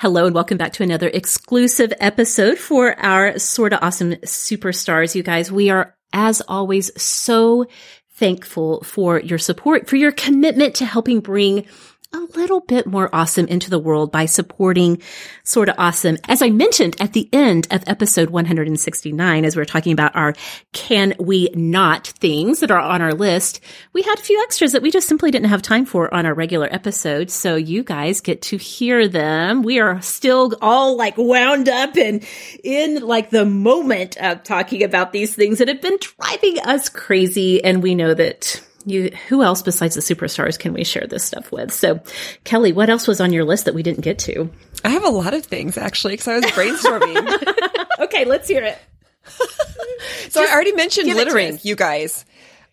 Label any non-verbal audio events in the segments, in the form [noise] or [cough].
Hello and welcome back to another exclusive episode for our Sorta Awesome Superstars. You guys, we are as always so thankful for your support, for your commitment to helping bring a little bit more awesome into the world by supporting Sorta Awesome. As I mentioned at the end of episode 169, as we are talking about our can we not things that are on our list, we had a few extras that we just simply didn't have time for on our regular episode. So you guys get to hear them. We are still all like wound up and in like the moment of talking about these things that have been driving us crazy. And we know that you who else besides the superstars can we share this stuff with? So kelly what else was on your list that we didn't get to? I have a lot of things actually because i was brainstorming. [laughs] Okay let's hear it. [laughs] So i already mentioned littering you guys.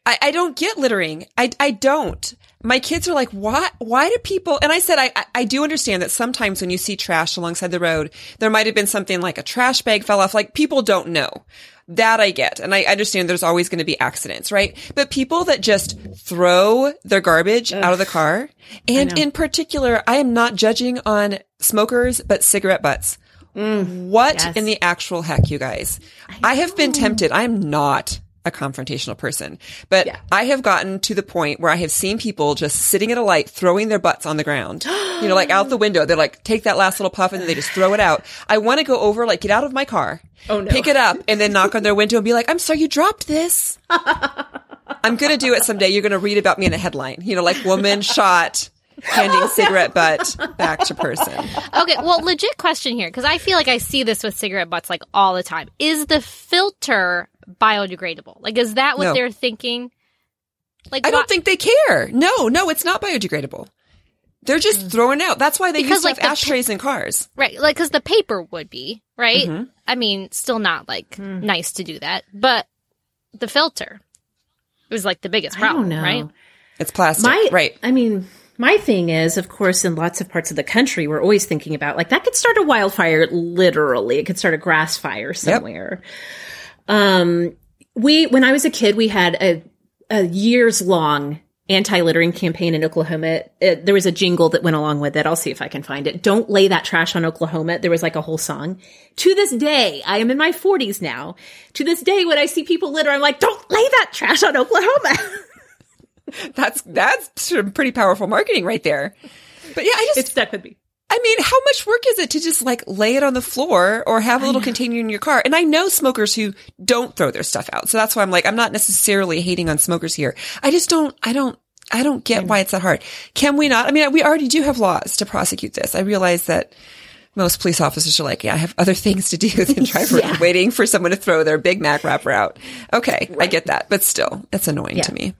I, I don't get littering. I, I don't. My kids are like, why, why do people, and I said, I, I do understand that sometimes when you see trash alongside the road, there might have been something like a trash bag fell off. Like people don't know. That I get. And I understand there's always going to be accidents, right? But people that just throw their garbage Ugh. out of the car, and in particular, I am not judging on smokers, but cigarette butts. Mm, what yes. in the actual heck, you guys? I, I have been tempted. I am not a confrontational person, but yeah. I have gotten to the point where I have seen people just sitting at a light, throwing their butts on the ground, [gasps] you know, like out the window. They're like, take that last little puff and then they just throw it out. I want to go over, like, get out of my car, oh, no. pick it up and then knock on their window and be like, I'm sorry, you dropped this. [laughs] I'm going to do it someday. You're going to read about me in a headline, you know, like woman shot handing cigarette butt back to person. Okay, well, legit question here because I feel like I see this with cigarette butts like all the time. Is the filter biodegradable? Like, is that what no. they're thinking? Like, I don't think they care. No, no, it's not biodegradable. They're just mm. throwing out. That's why they because, use like, ashtrays pa- in cars. Right. Like, cause the paper would be, right? Mm-hmm. I mean, still not like mm. nice to do that, but the filter was like the biggest problem, right? It's plastic. My, right. I mean, my thing is, of course, in lots of parts of the country, we're always thinking about like that could start a wildfire, literally. It could start a grass fire somewhere. Yep. Um, we, when I was a kid, we had a, a years long anti-littering campaign in Oklahoma. It, there was a jingle that went along with it. I'll see if I can find it. Don't lay that trash on Oklahoma. There was like a whole song. To this day, I am in my forties now. To this day, when I see people litter, I'm like, don't lay that trash on Oklahoma. [laughs] that's, that's some pretty powerful marketing right there. But yeah, I just, it's stuck with me. I mean, how much work is it to just like lay it on the floor or have a little container in your car? And I know smokers who don't throw their stuff out. So that's why I'm like, I'm not necessarily hating on smokers here. I just don't, I don't, I don't get why it's that hard. Can we not? I mean, we already do have laws to prosecute this. I realize that most police officers are like, yeah, I have other things to do [laughs] than drive yeah. waiting for someone to throw their Big Mac wrapper out. Okay. Right. I get that, but still, it's annoying yeah. to me.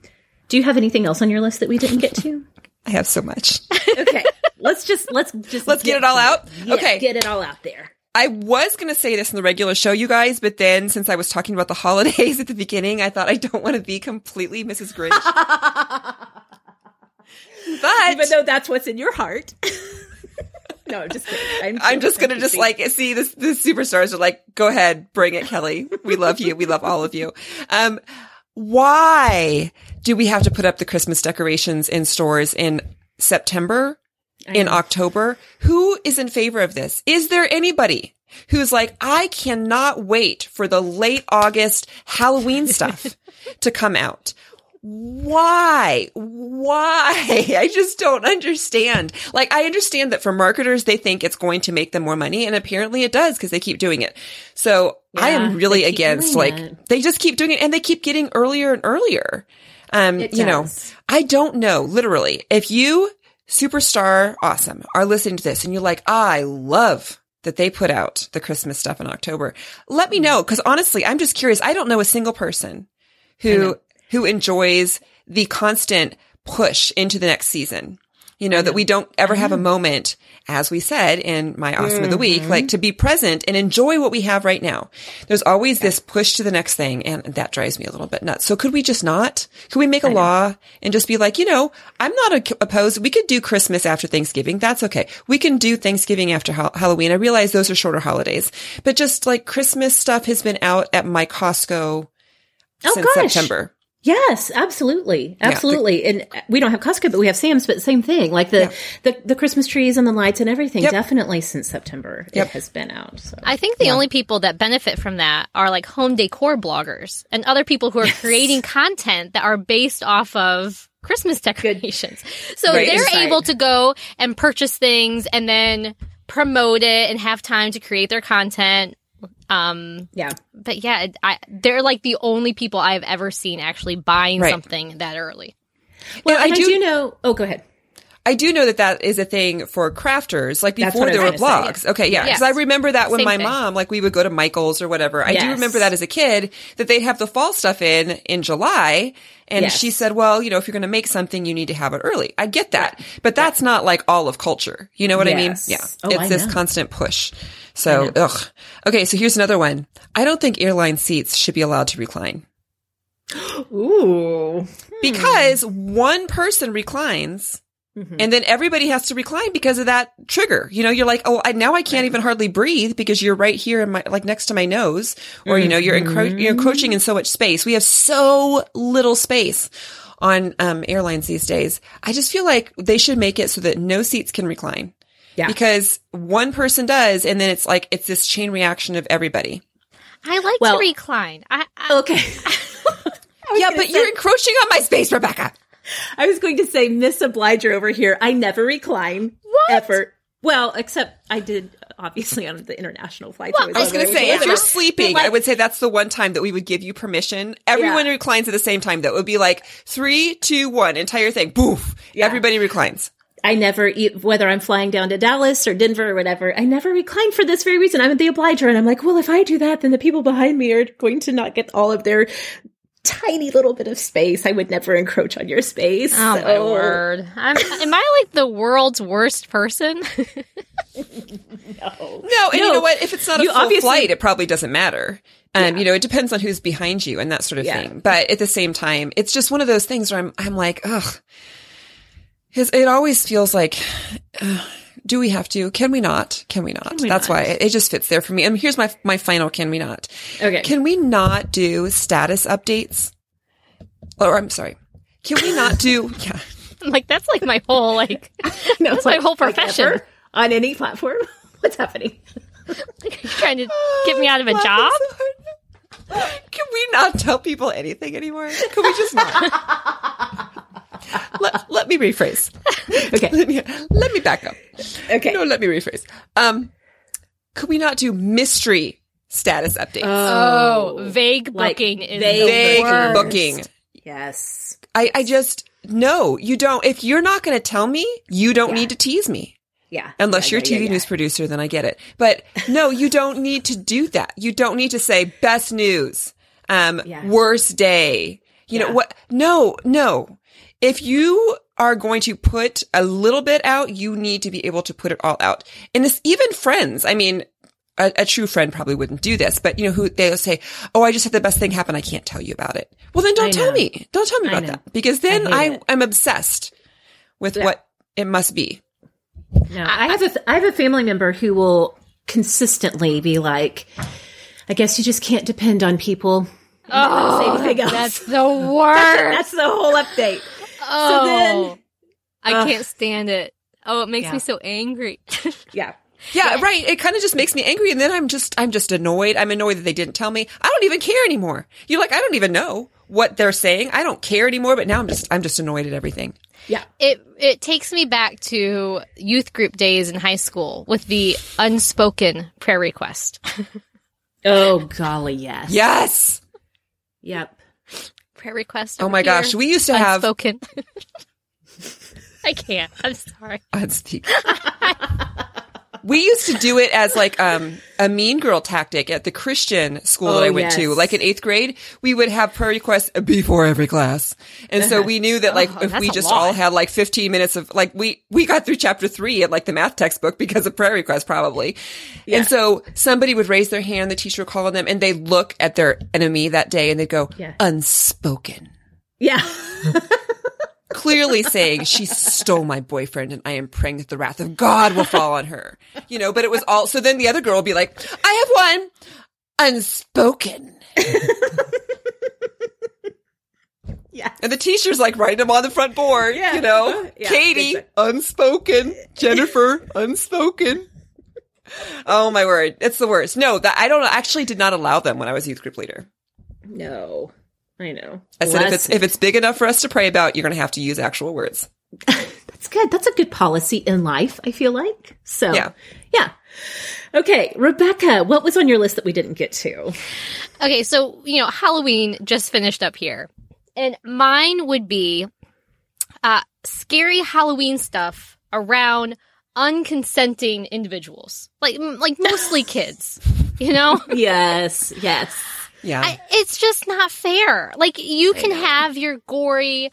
Do you have anything else on your list that we didn't get to? [laughs] I have so much. [laughs] okay. Let's just let's just let's get, get it all out. Yeah, okay, get it all out there. I was going to say this in the regular show, you guys, but then since I was talking about the [laughs] holidays at the beginning, I thought I don't want to be completely Mrs. Grinch. [laughs] but even though that's what's in your heart. [laughs] no, I'm just kidding. I'm, I'm just going to just like see this, the superstars are like, go ahead, bring it, Kelly. We love you. We love all of you. Um, why do we have to put up the Christmas decorations in stores in September in October. Who is in favor of this? Is there anybody who's like, I cannot wait for the late August Halloween [laughs] stuff to come out? Why? Why? [laughs] I just don't understand. Like, I understand that for marketers, they think it's going to make them more money. And apparently it does because they keep doing it. So yeah, I am really against like, it. they just keep doing it and they keep getting earlier and earlier. Um, you know, I don't know, literally, if you superstar awesome are listening to this and you're like, I love that they put out the Christmas stuff in October. Let me mm-hmm. know. Cause honestly, I'm just curious. I don't know a single person who, who enjoys the constant push into the next season. You know, that we don't ever have a moment, as we said in my awesome mm-hmm. of the week, like mm-hmm. to be present and enjoy what we have right now. There's always this push to the next thing and that drives me a little bit nuts. So could we just not? Could we make a law and just be like, you know, I'm not opposed. We could do Christmas after Thanksgiving. That's okay. We can do Thanksgiving after ha- Halloween. I realize those are shorter holidays, but just like Christmas stuff has been out at my Costco oh, since gosh. September. Yes, absolutely. Absolutely. Yeah, the, and uh, we don't have Costco, but we have Sam's, but same thing. Like the, yeah. the, the, Christmas trees and the lights and everything. Yep. Definitely since September yep. it has been out. So. I think the yeah. only people that benefit from that are like home decor bloggers and other people who are yes. creating content that are based off of Christmas decorations. So Great they're insight. able to go and purchase things and then promote it and have time to create their content um, yeah. But yeah, I, they're like the only people I've ever seen actually buying right. something that early. Well, I do, I do know. Oh, go ahead. I do know that that is a thing for crafters, like before there were blogs. Say, yeah. Okay, yeah, because yes. I remember that when Same my thing. mom, like we would go to Michael's or whatever. I yes. do remember that as a kid that they'd have the fall stuff in in July, and yes. she said, "Well, you know, if you're going to make something, you need to have it early." I get that, but that's not like all of culture. You know what I mean? Yeah, oh, it's I this know. constant push. So, ugh. Okay, so here's another one. I don't think airline seats should be allowed to recline. [gasps] Ooh. Because one person reclines Mm-hmm. And then everybody has to recline because of that trigger. You know, you're like, oh, I, now I can't right. even hardly breathe because you're right here in my, like next to my nose, or mm-hmm. you know, you're, encro- you're encroaching in so much space. We have so little space on um, airlines these days. I just feel like they should make it so that no seats can recline. Yeah. Because one person does, and then it's like it's this chain reaction of everybody. I like well, to recline. I, I okay. [laughs] yeah, but say- you're encroaching on my space, Rebekah. [laughs] I was going to say Miss Obliger over here. I never recline. What? Ever. Well, except I did obviously on the international flights. Well, I was going to say, if you're sleeping, like, I would say that's the one time that we would give you permission. Everyone yeah. reclines at the same time. That would be like three, two, one, entire thing. Boof. Yeah. Everybody reclines. I never, whether I'm flying down to Dallas or Denver or whatever, I never recline for this very reason. I'm the obliger, and I'm like, well, if I do that, then the people behind me are going to not get all of their tiny little bit of space. I would never encroach on your space. Oh so. my word! I'm, am I like the world's worst person? [laughs] no, no, and no. you know what? If it's not a you full flight, it probably doesn't matter. Um, yeah. you know, it depends on who's behind you and that sort of yeah. thing. But at the same time, it's just one of those things where I'm, I'm like, ugh. It always feels like, uh, do we have to? Can we not? Can we not? Can we That's not? why it, it, just fits there for me. And here's my my final. Can we not? Okay. Can we not do status updates? Or I'm sorry. Can we not do? [laughs] Yeah. like that's like my whole like [laughs] no, that's like, my whole profession like on any platform. [laughs] What's happening? like, you trying to get me out of a oh, job? Can we not tell people anything anymore? Can we just not? [laughs] let, let me rephrase. Okay. Let me, let me back up. Okay. No, let me rephrase. Um, could we not do mystery status updates? Oh, oh vague booking like, is vague booking. Yes. I, I just, no, you don't. If you're not going to tell me, you don't yeah. need to tease me. Yeah. Unless yeah, you're a TV yeah, news producer, then I get it. But no, you don't need to do that. You don't need to say best news, um, worst day. You know what? No, no. If you are going to put a little bit out, you need to be able to put it all out. And it's even friends. I mean, a, a, true friend probably wouldn't do this, but you know, who they'll say, Oh, I just had the best thing happen. I can't tell you about it. Well, then don't tell me. Don't tell me about that because then I, I am obsessed with yeah. what it must be. No, I have a, I have a family member who will consistently be like, I guess you just can't depend on people. Oh, that's the [laughs] worst. that's, that's the whole update. Oh, so then, I uh, can't stand it. Oh, it makes yeah. me so angry. [laughs] yeah. Yeah, right. It kind of just makes me angry, and then I'm just, I'm just annoyed. I'm annoyed that they didn't tell me. I don't even care anymore. You're like, I don't even know what they're saying. I don't care anymore. But now I'm just, I'm just annoyed at everything. Yeah. It it takes me back to youth group days in high school with the unspoken prayer request. [laughs] oh golly, yes. Yes. Yep prayer request. Oh my here. gosh, we used to have spoken. [laughs] I can't. I'm sorry. Unspeak. [laughs] we used to do it as like um, a mean girl tactic at the Christian school oh, that I went yes. to. Like in eighth grade, we would have prayer requests before every class, and so we knew that like oh, if we just all had like 15 minutes of like we we got through chapter three at like the math textbook because of prayer requests probably, yeah. and so somebody would raise their hand, the teacher would call on them, and they look at their enemy that day and they go yeah. unspoken. Yeah. [laughs] clearly saying she stole my boyfriend and I am praying that the wrath of God will fall on her. You know, but it was all, so then the other girl will be like, I have one unspoken. Yeah. And the teacher's like writing them on the front board, yeah. you know? Yeah, Katie, exactly. [laughs] unspoken. Jennifer, unspoken. Oh my word. It's the worst. No, that I don't actually did not allow them when I was youth group leader. No. I know. I said if it's if it's big enough for us to pray about, you're going to have to use actual words. [laughs] That's good. That's a good policy in life, I feel like. So, yeah. Yeah. Okay, Rebekah, what was on your list that we didn't get to? Okay, so, you know, Halloween just finished up here. And mine would be uh, scary Halloween stuff around unconsenting individuals. Like like mostly [laughs] kids, you know? yes, yes. Yeah. I, it's just not fair. Like you can have your gory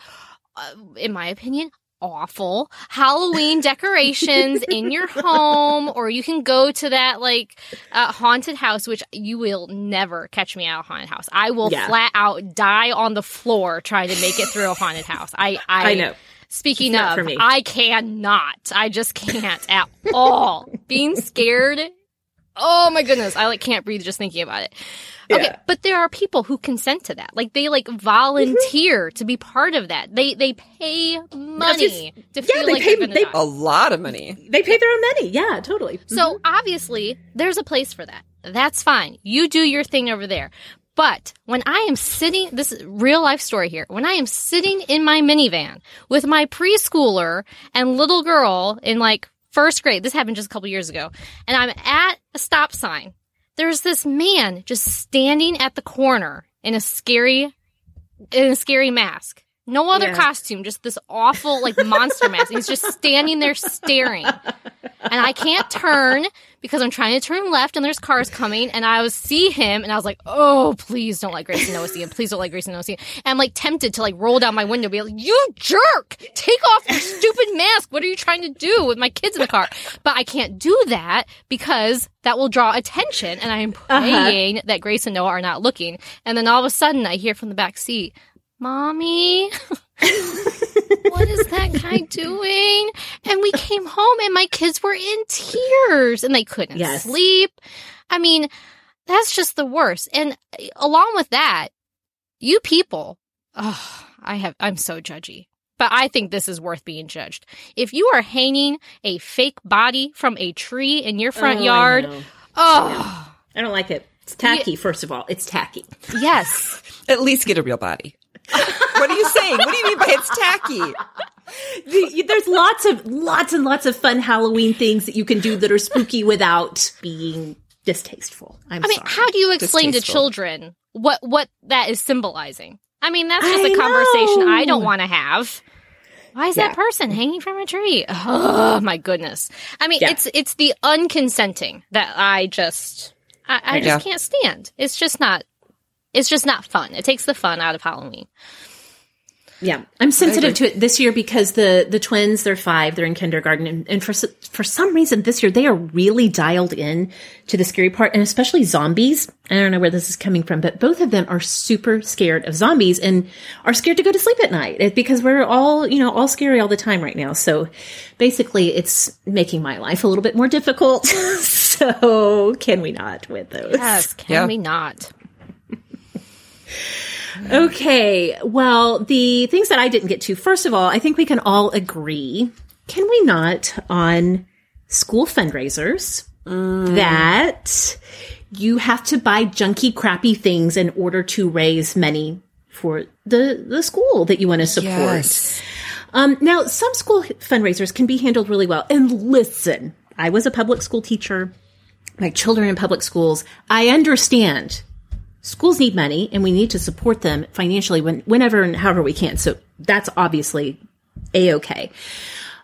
uh, in my opinion, awful Halloween [laughs] decorations in your home, or you can go to that like uh, haunted house, which you will never catch me at a haunted house. I will yeah. flat out die on the floor trying to make it through a haunted [laughs] house. I I, I know. Speaking of, I cannot. I just can't at all. Being scared. Oh my goodness. I like can't breathe just thinking about it. Okay, yeah. but there are people who consent to that. Like they like volunteer mm-hmm. to be part of that. They they pay money just, to feel yeah, they like pay they, a lot of money. They pay their own money. Yeah, totally. Mm-hmm. So obviously there's a place for that. That's fine. You do your thing over there. But when I am sitting, this is real life story here. When I am sitting in my minivan with my preschooler and little girl in like first grade, this happened just a couple years ago, and I'm at a stop sign there's this man just standing at the corner in a scary in a scary mask. No other yeah. costume, just this awful like monster mask. He's just standing there staring. And I can't turn because I'm trying to turn left and there's cars coming and I was see him and I was like, oh, please don't let Gracie Noah see him. Please don't let Gracie Noah see him. And I'm like tempted to like roll down my window and be like, you jerk! Take off your stupid mask. What are you trying to do with my kids in the car? But I can't do that because that will draw attention and I am uh-huh. praying uh-huh. that Grace and Noah are not looking. And then all of a sudden I hear from the back seat, Mommy, [laughs] what is that guy doing? And we came home and my kids were in tears and they couldn't yes. sleep. I mean, that's just the worst. And along with that, you people, oh, I have, I'm so judgy. But I think this is worth being judged. If you are hanging a fake body from a tree in your front oh, yard, I oh, I don't like it. It's tacky, first of all. It's tacky. Yes. At least get a real body what are you saying? What do you mean by it's tacky? The, there's lots of lots and lots of fun Halloween things that you can do that are spooky without being distasteful. I'm i mean, sorry. how do you explain to children what what that is symbolizing? I mean, that's just I a conversation know. I don't want to have. Why is yeah. that person hanging from a tree? Oh my goodness! I mean, yeah. it's it's the unconsenting that I just I, I just yeah. can't stand. It's just not it's just not fun. It takes the fun out of Halloween. Yeah, I'm sensitive to it this year because the the twins, they're five, they're in kindergarten, and, and, for for some reason this year they are really dialed in to the scary part, and especially zombies. I don't know where this is coming from, but both of them are super scared of zombies and are scared to go to sleep at night because we're all you know all scary all the time right now. So basically, it's making my life a little bit more difficult. [laughs] so can we not with those? Yes, can yeah. we not? Okay. Well, the things that I didn't get to, first of all, I think we can all agree, can we not, on school fundraisers mm. that you have to buy junky, crappy things in order to raise money for the, the school that you want to support. Yes. Um, now, some school fundraisers can be handled really well. And listen, I was a public school teacher. My children in public schools. I understand schools need money and we need to support them financially when, whenever and however we can. So that's obviously a okay.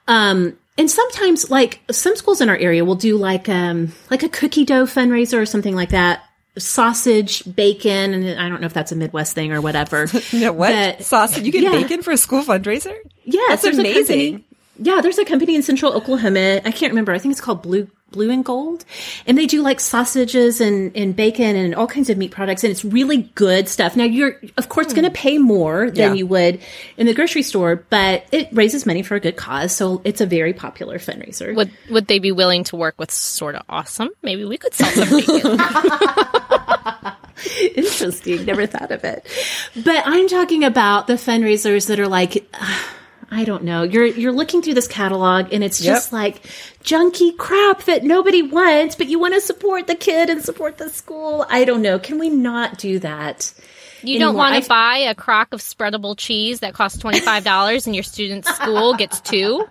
Um, and sometimes like some schools in our area will do like, um, like a cookie dough fundraiser or something like that. Sausage, bacon, and I don't know if that's a Midwest thing or whatever. [laughs] no, what? But, Sausage? You get yeah. bacon for a school fundraiser? Yes, that's amazing. Yeah, there's a company in central Oklahoma. I can't remember. I think it's called Blue blue and gold and they do like sausages and, and bacon and all kinds of meat products and it's really good stuff now you're of course mm. going to pay more than yeah. you would in the grocery store but it raises money for a good cause so it's a very popular fundraiser would would they be willing to work with Sorta Awesome maybe we could sell some bacon [laughs] [laughs] Interesting. Never thought of it. But I'm talking about the fundraisers that are like, uh, I don't know. You're you're looking through this catalog and it's just yep. like junky crap that nobody wants, but you want to support the kid and support the school. I don't know. Can we not do that? You anymore? don't want to buy a crock of spreadable cheese that costs $25 and your student's school gets two?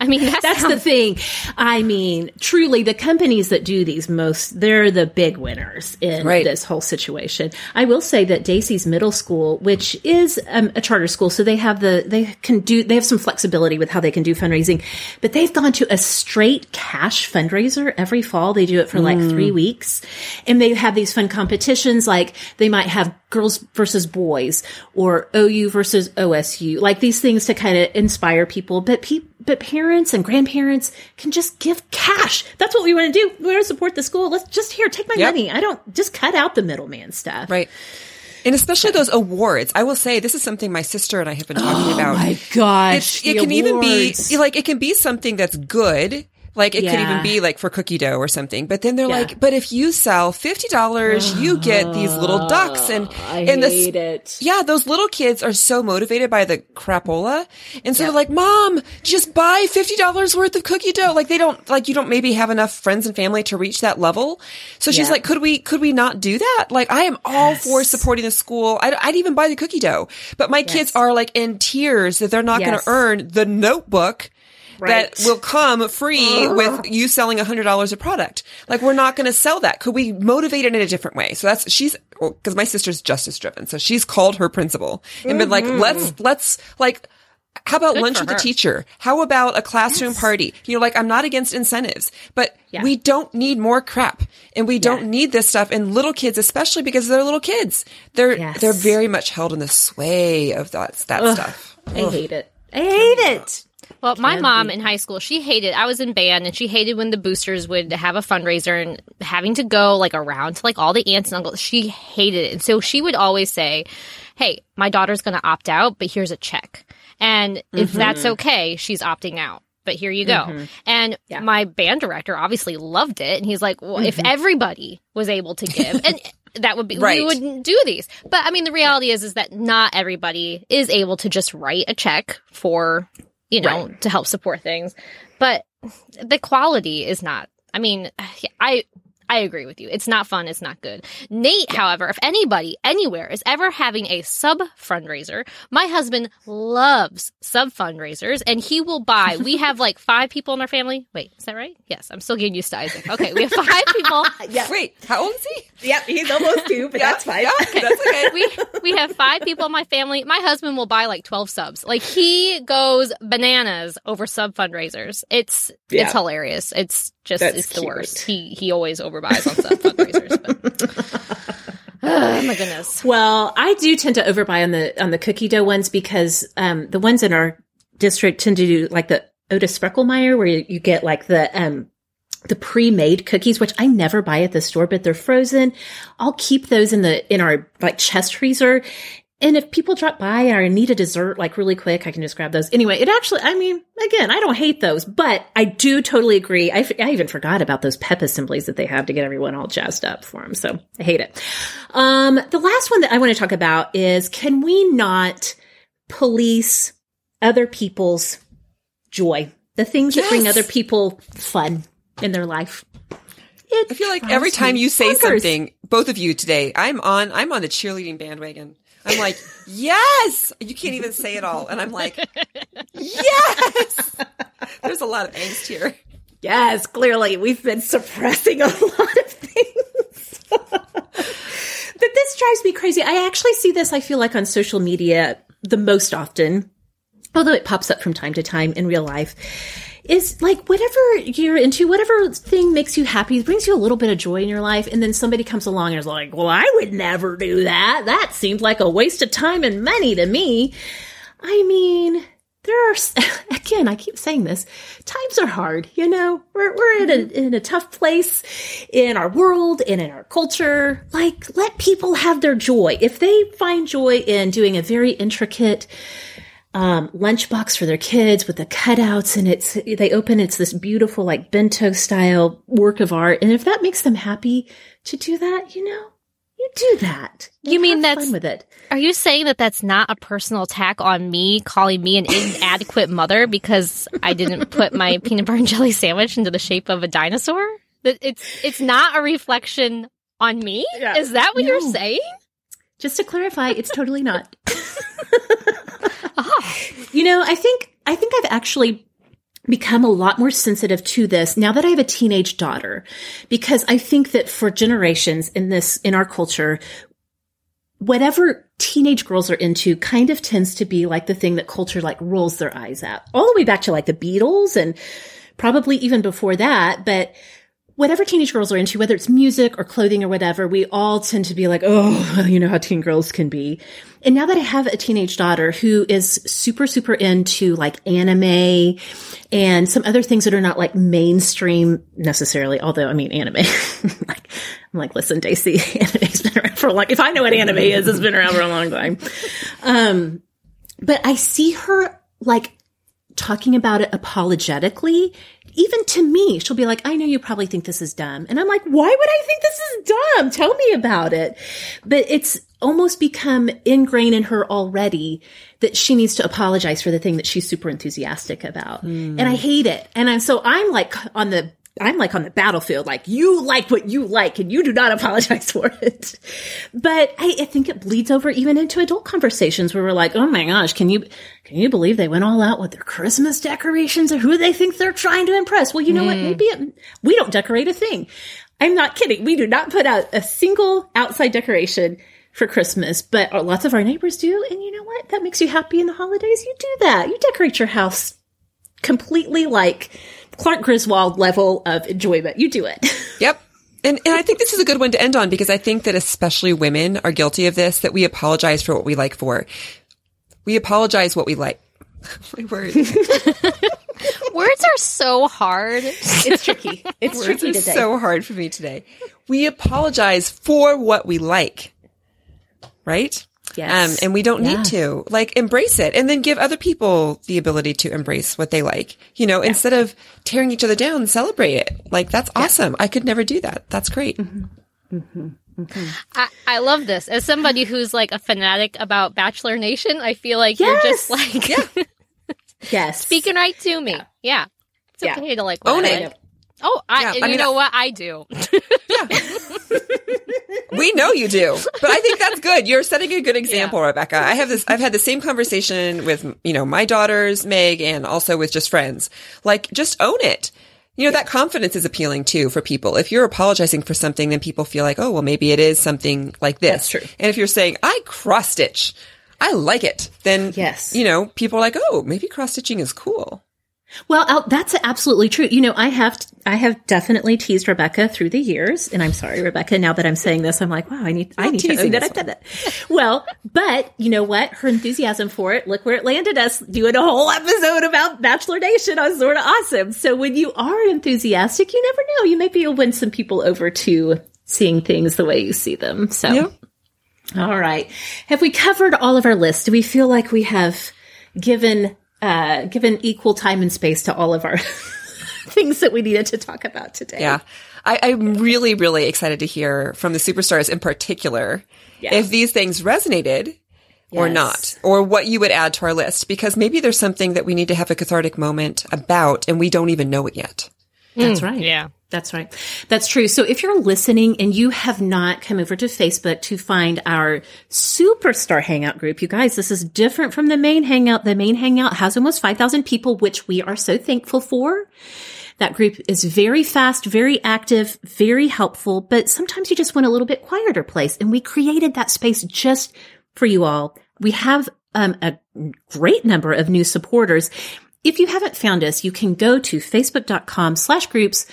I mean, that that's sounds- the thing. I mean, truly, the companies that do these most, they're the big winners in right. this whole situation. I will say that Dacey's Middle School, which is um, a charter school, so they have the, they can do, they have some flexibility with how they can do fundraising, but they've gone to a straight cash fundraiser every fall. They do it for mm. like three weeks and they have these fun competitions. Like they might have girls versus boys or OU versus OSU, like these things to kind of inspire people. But people, but parents and grandparents can just give cash. That's what we want to do. We want to support the school. Let's just here, take my yep. money. I don't just cut out the middleman stuff. Right. And especially those awards. I will say this is something my sister and I have been talking oh about. Oh my gosh. it can awards. even be like, it can be something that's good like it yeah. could even be like for cookie dough or something. But then they're yeah. like, but if you sell fifty dollars, you get these little ducks and ah, I and hate it. Yeah, those little kids are so motivated by the crapola, and so yeah. they're like, "Mom, just buy fifty dollars worth of cookie dough." Like they don't like you don't maybe have enough friends and family to reach that level. So she's like, "Could we could we not do that?" Like I am all yes. for supporting the school. I'd, I'd, even buy the cookie dough, but my yes. kids are like in tears that they're not yes. going to earn the notebook right. that will come free with you selling a hundred dollars a product. Like we're not going to sell that. Could we motivate it in a different way? So that's she's because my sister's justice driven. So she's called her principal and mm-hmm. been like, mm-hmm. let's let's like how about Good lunch with her. the teacher? How about a classroom yes. party? You know, like I'm not against incentives, but yeah. we don't need more crap and we don't yeah. need this stuff. And little kids, especially because they're little kids, they're, yes. they're very much held in the sway of that, that Ugh, stuff. I Ugh. hate it. I hate it. Well, my mom in high school, she hated. I was in band, and she hated when the boosters would have a fundraiser and having to go like around to like all the aunts and uncles. She hated it, and so she would always say, "Hey, my daughter's going to opt out, but here's a check, and mm-hmm. if that's okay, she's opting out." But here you go. Mm-hmm. And yeah. my band director obviously loved it. And he's like, well, mm-hmm. if everybody was able to give, and [laughs] that would be right. we wouldn't do these. But I mean, the reality is is that not everybody is able to just write a check for you know, right. to help support things. But the quality is not. I mean, I I agree with you. It's not fun. It's not good. Nate, yeah. however, if anybody anywhere is ever having a sub fundraiser, my husband loves sub fundraisers and he will buy. we [laughs] have like five people in our family. Wait, is that right? Yes. I'm still getting used to Isaac. Okay. We have [laughs] five people. yeah. Wait, how old is he? Yep. He's almost two, but [laughs] yeah, that's fine. Yeah, okay. That's okay. we, we have five people in my family. My husband will buy like 12 subs. Like he goes bananas over sub fundraisers. It's, yeah. it's hilarious. It's just That's it's the cute. worst. He he always overbuys on stuff fundraisers. But, [laughs] oh my goodness. Well, I do tend to overbuy on the on the cookie dough ones because um, the ones in our district tend to do like the Otis Spunkmeyer, where you, you get like the um, the pre-made cookies, which I never buy at the store, but they're frozen. I'll keep those in the, in our like chest freezer. And if people drop by or need a dessert like really quick, I can just grab those. Anyway, it actually, I mean, again, I don't hate those, but I do totally agree. I, I even forgot about those pep assemblies that they have to get everyone all jazzed up for them. So I hate it. Um, the last one that I want to talk about is can we not police other people's joy? The things yes. that bring other people fun in their life. It I feel like every time you say something, both of you today, I'm on, I'm on the cheerleading bandwagon. I'm like, yes. You can't even say it all. And I'm like, yes. [laughs] There's a lot of angst here. Yes, clearly we've been suppressing a [laughs] lot of things. [laughs] but this drives me crazy. I actually see this, I feel like, on social media the most often, although it pops up from time to time in real life is like whatever you're into, whatever thing makes you happy, brings you a little bit of joy in your life, and then somebody comes along and is like, "Well, I would never do that. That seemed like a waste of time and money to me." I mean, there are [laughs] again, I keep saying this. Times are hard, you know. We're we're in a in a tough place in our world and in our culture. Like, let people have their joy. If they find joy in doing a very intricate um, lunchbox for their kids with the cutouts and it's, they open, it's this beautiful, like bento style work of art. And if that makes them happy to do that, you know, you do that? You, you mean that's fine with it? Are you saying that that's not a personal attack on me, calling me an inadequate mother because I didn't put my [laughs] peanut butter and jelly sandwich into the shape of a dinosaur? That it's it's not a reflection on me. Yeah. Is that what no. you're saying? Just to clarify, it's totally not. [laughs] You know, I think I think I've actually become a lot more sensitive to this now that I have a teenage daughter because I think that for generations in this in our culture whatever teenage girls are into kind of tends to be like the thing that culture like rolls their eyes at. All the way back to like the Beatles and probably even before that but whatever teenage girls are into, whether it's music or clothing or whatever, we all tend to be like, oh, [laughs] you know how teen girls can be. And now that I have a teenage daughter who is super, super into like anime and some other things that are not like mainstream necessarily, although I mean anime, [laughs] like, I'm like, listen, Daisy, [laughs] anime's been around for a long, if I know what anime is, it's been around for a long time. Um, but I see her like talking about it apologetically even to me, she'll be like, I know you probably think this is dumb. And I'm like, why would I think this is dumb? Tell me about it. But it's almost become ingrained in her already that she needs to apologize for the thing that she's super enthusiastic about. Mm. And I hate it. And I'm, so I'm like on the I'm like on the battlefield, like you like what you like and you do not [laughs] apologize for it. But I, I, think it bleeds over even into adult conversations where we're like, oh my gosh, can you, can you believe they went all out with their Christmas decorations or who they think they're trying to impress? Well, you know mm. what? Maybe it, we don't decorate a thing. I'm not kidding. We do not put out a single outside decoration for Christmas, but lots of our neighbors do. And you know what? That makes you happy in the holidays. You do that. You decorate your house completely like Clark Griswold level of enjoyment. You do it. [laughs] Yep. And, and I think this is a good one to end on because I think that especially women are guilty of this, that we apologize for what we like for. We apologize what we like. [laughs] My words. [laughs] words are so hard. It's tricky. It's words tricky today. so hard for me today. We apologize for what we like. Right? Yes. Um, and we don't yeah. need to like embrace it and then give other people the ability to embrace what they like, you know, yeah. instead of tearing each other down, celebrate it. Like that's yeah. awesome. I could never do that. That's great. Mm-hmm. Mm-hmm. Mm-hmm. I, I love this. As somebody who's like a fanatic about Bachelor Nation, I feel like yes! you're just like, yeah. [laughs] yes, speaking right to me. Yeah, it's okay to like own it. Oh, I, yeah, I mean, you know I, what? I do. [laughs] we know you do, but I think that's good. You're setting a good example, yeah. Rebekah. I have this, I've had the same conversation with, you know, my daughters, Meg, and also with just friends. Like, just own it. You know, that confidence is appealing too for people. If you're apologizing for something, then people feel like, oh, well, maybe it is something like this. That's true. And if you're saying, I cross stitch, I like it, then, yes. you know, people are like, oh, maybe cross stitching is cool. Well, that's absolutely true. You know, I have, I have definitely teased Rebekah through the years, and I'm sorry, Rebekah. Now that I'm saying this, I'm like, wow, I need, I need to own that I've done that. Well, but you know what? Her enthusiasm for it, look where it landed us, doing a whole episode about Bachelor Nation on Sorta Awesome. So when you are enthusiastic, you never know. You maybe you'll win some people over to seeing things the way you see them. So, yep. all right. Have we covered all of our lists? Do we feel like we have given uh, given equal time and space to all of our [laughs] things that we needed to talk about today. Yeah. I, am really, really excited to hear from the superstars in particular yeah. if these things resonated yes. or not, or what you would add to our list, because maybe there's something that we need to have a cathartic moment about and we don't even know it yet. That's mm, right. Yeah. That's right. That's true. So if you're listening and you have not come over to Facebook to find our superstar hangout group, you guys, this is different from the main hangout. The main hangout has almost 5,000 people, which we are so thankful for. That group is very fast, very active, very helpful, but sometimes you just want a little bit quieter place. And we created that space just for you all. We have um, a great number of new supporters. If you haven't found us, you can go to facebook.com slash groups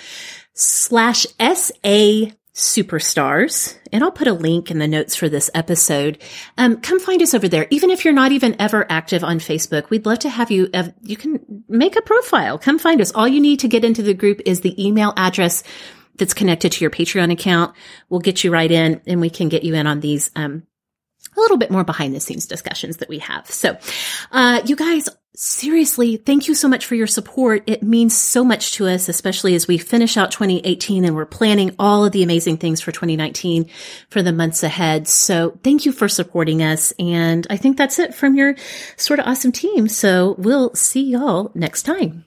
slash SA superstars. And I'll put a link in the notes for this episode. Um, come find us over there. Even if you're not even ever active on Facebook, we'd love to have you. Uh, you can make a profile. Come find us. All you need to get into the group is the email address that's connected to your Patreon account. We'll get you right in and we can get you in on these, um, a little bit more behind the scenes discussions that we have. So, uh, you guys, seriously, thank you so much for your support. It means so much to us, especially as we finish out 2018 and we're planning all of the amazing things for 2019 for the months ahead. So thank you for supporting us. And I think that's it from your Sorta Awesome team. So we'll see y'all next time.